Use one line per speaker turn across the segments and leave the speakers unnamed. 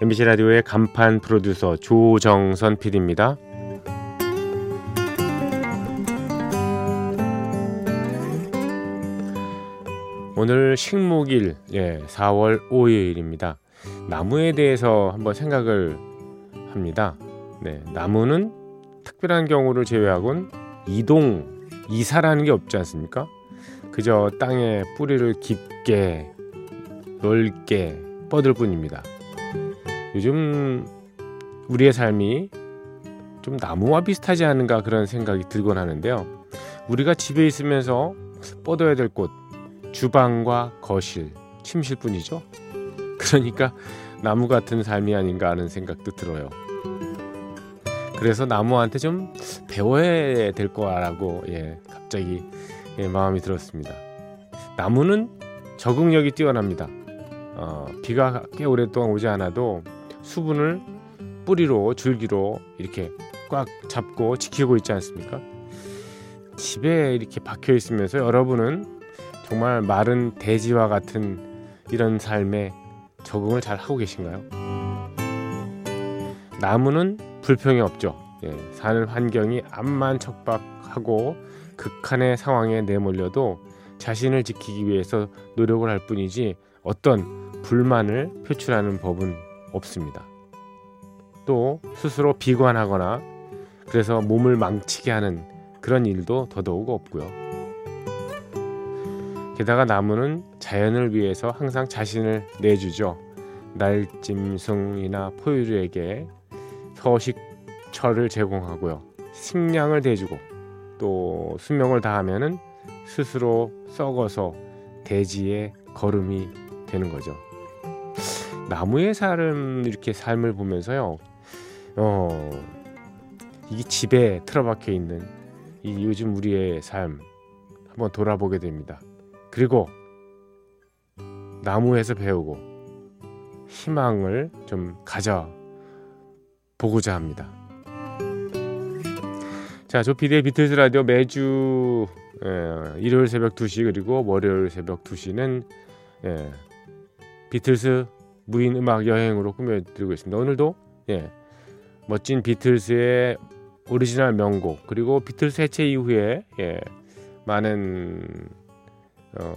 MBC 라디오의 간판 프로듀서 조정선 PD입니다. 오늘 식목일 예, 4월 5일입니다. 나무에 대해서 한번 생각을 합니다. 네, 나무는 특별한 경우를 제외하곤 이동, 이사라는 게 없지 않습니까? 그저 땅에 뿌리를 깊게 넓게 뻗을 뿐입니다. 요즘 우리의 삶이 좀 나무와 비슷하지 않은가 그런 생각이 들곤 하는데요. 우리가 집에 있으면서 뻗어야 될 곳, 주방과 거실, 침실뿐이죠. 그러니까 나무 같은 삶이 아닌가 하는 생각도 들어요. 그래서 나무한테 좀 배워야 될 거라고 예, 갑자기 예, 마음이 들었습니다. 나무는 적응력이 뛰어납니다. 어, 비가 꽤 오랫동안 오지 않아도 수분을 뿌리로 줄기로 이렇게 꽉 잡고 지키고 있지 않습니까? 집에 이렇게 박혀 있으면서 여러분은 정말 마른 대지와 같은 이런 삶에 적응을 잘 하고 계신가요? 나무는 불평이 없죠. 예, 사는 환경이 암만 척박하고 극한의 상황에 내몰려도 자신을 지키기 위해서 노력을 할 뿐이지 어떤 불만을 표출하는 법은 없습니다. 또 스스로 비관하거나 그래서 몸을 망치게 하는 그런 일도 더더욱 없고요. 게다가 나무는 자연을 위해서 항상 자신을 내주죠. 날짐승이나 포유류에게 서식처를 제공하고요. 식량을 대주고 또 수명을 다하면은 스스로 썩어서 대지의 거름이 되는 거죠. 나무의 삶 이렇게 삶을 보면서요. 어 이게 집에 틀어박혀 있는 이 요즘 우리의 삶 한번 돌아보게 됩니다. 그리고 나무에서 배우고 희망을 좀 가져 보고자 합니다. 자, 조피디의 비틀즈 라디오 매주 예, 일요일 새벽 2시 그리고 월요일 새벽 2시는 예, 비틀스 무인 음악 여행으로 꾸며드리고 있습니다. 오늘도 예, 멋진 비틀스의 오리지널 명곡 그리고 비틀스 해체 이후에 예, 많은 어,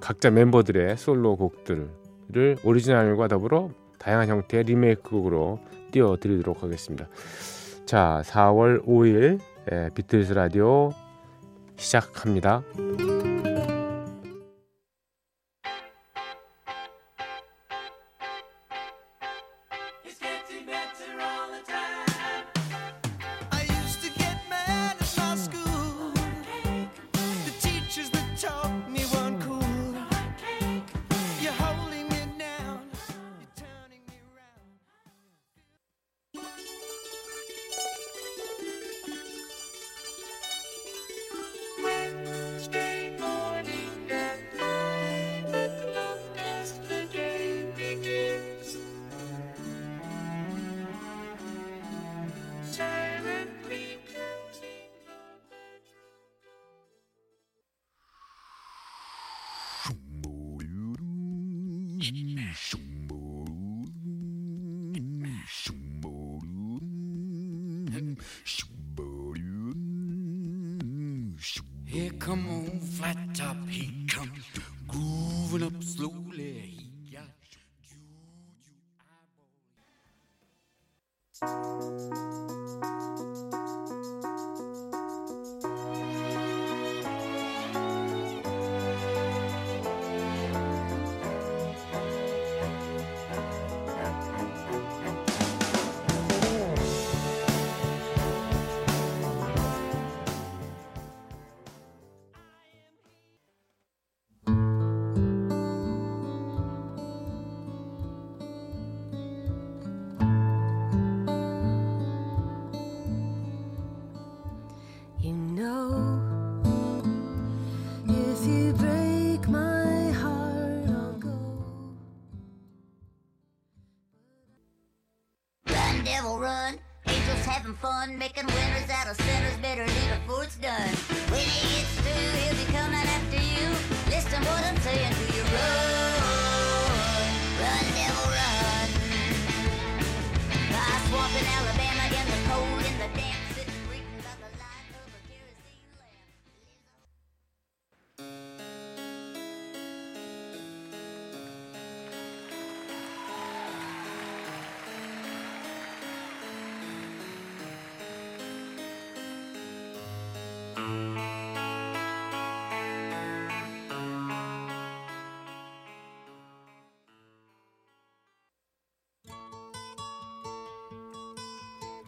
각자 멤버들의 솔로 곡들을 오리지널과 더불어 다양한 형태의 리메이크 곡으로 띄워드리도록 하겠습니다. 자, 4월 5일 예, 비틀스 라디오 시작합니다.
咻 devil, run. Angels having fun, making winners out of sinners. Better leave before it's done. When he gets through, he'll be coming after you. Listen what I'm saying to you. Run,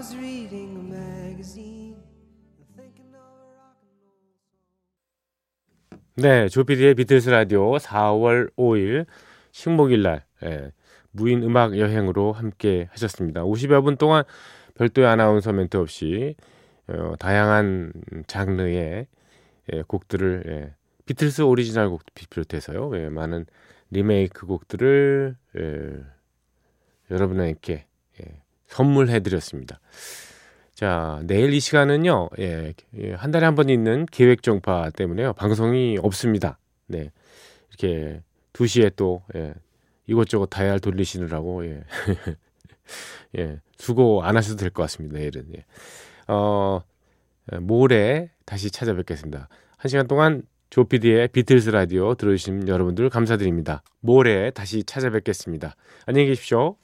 Was reading a magazine.
네, 조피디의 비틀스 라디오 4월 5일 식목일 날 예, 무인 음악 여행으로 함께 하셨습니다. 50여 분 동안 별도의 아나운서 멘트 없이 어, 다양한 장르의 예, 곡들을 예, 비틀스 오리지널 곡 비롯해서요. 예, 많은 리메이크 곡들을 예, 여러분에게 예, 선물해 드렸습니다. 자, 내일 이 시간은요, 예, 예, 한 달에 한 번 있는 계획 정파 때문에요. 방송이 없습니다. 네. 이렇게 2시에 또, 예, 이것저것 다이얼 돌리시느라고, 예. 예, 수고 안 하셔도 될 것 같습니다. 내일은. 예. 어, 예, 모레 다시 찾아뵙겠습니다. 한 시간 동안 조피디의 비틀스 라디오 들어주신 여러분들 감사드립니다. 모레 다시 찾아뵙겠습니다. 안녕히 계십시오.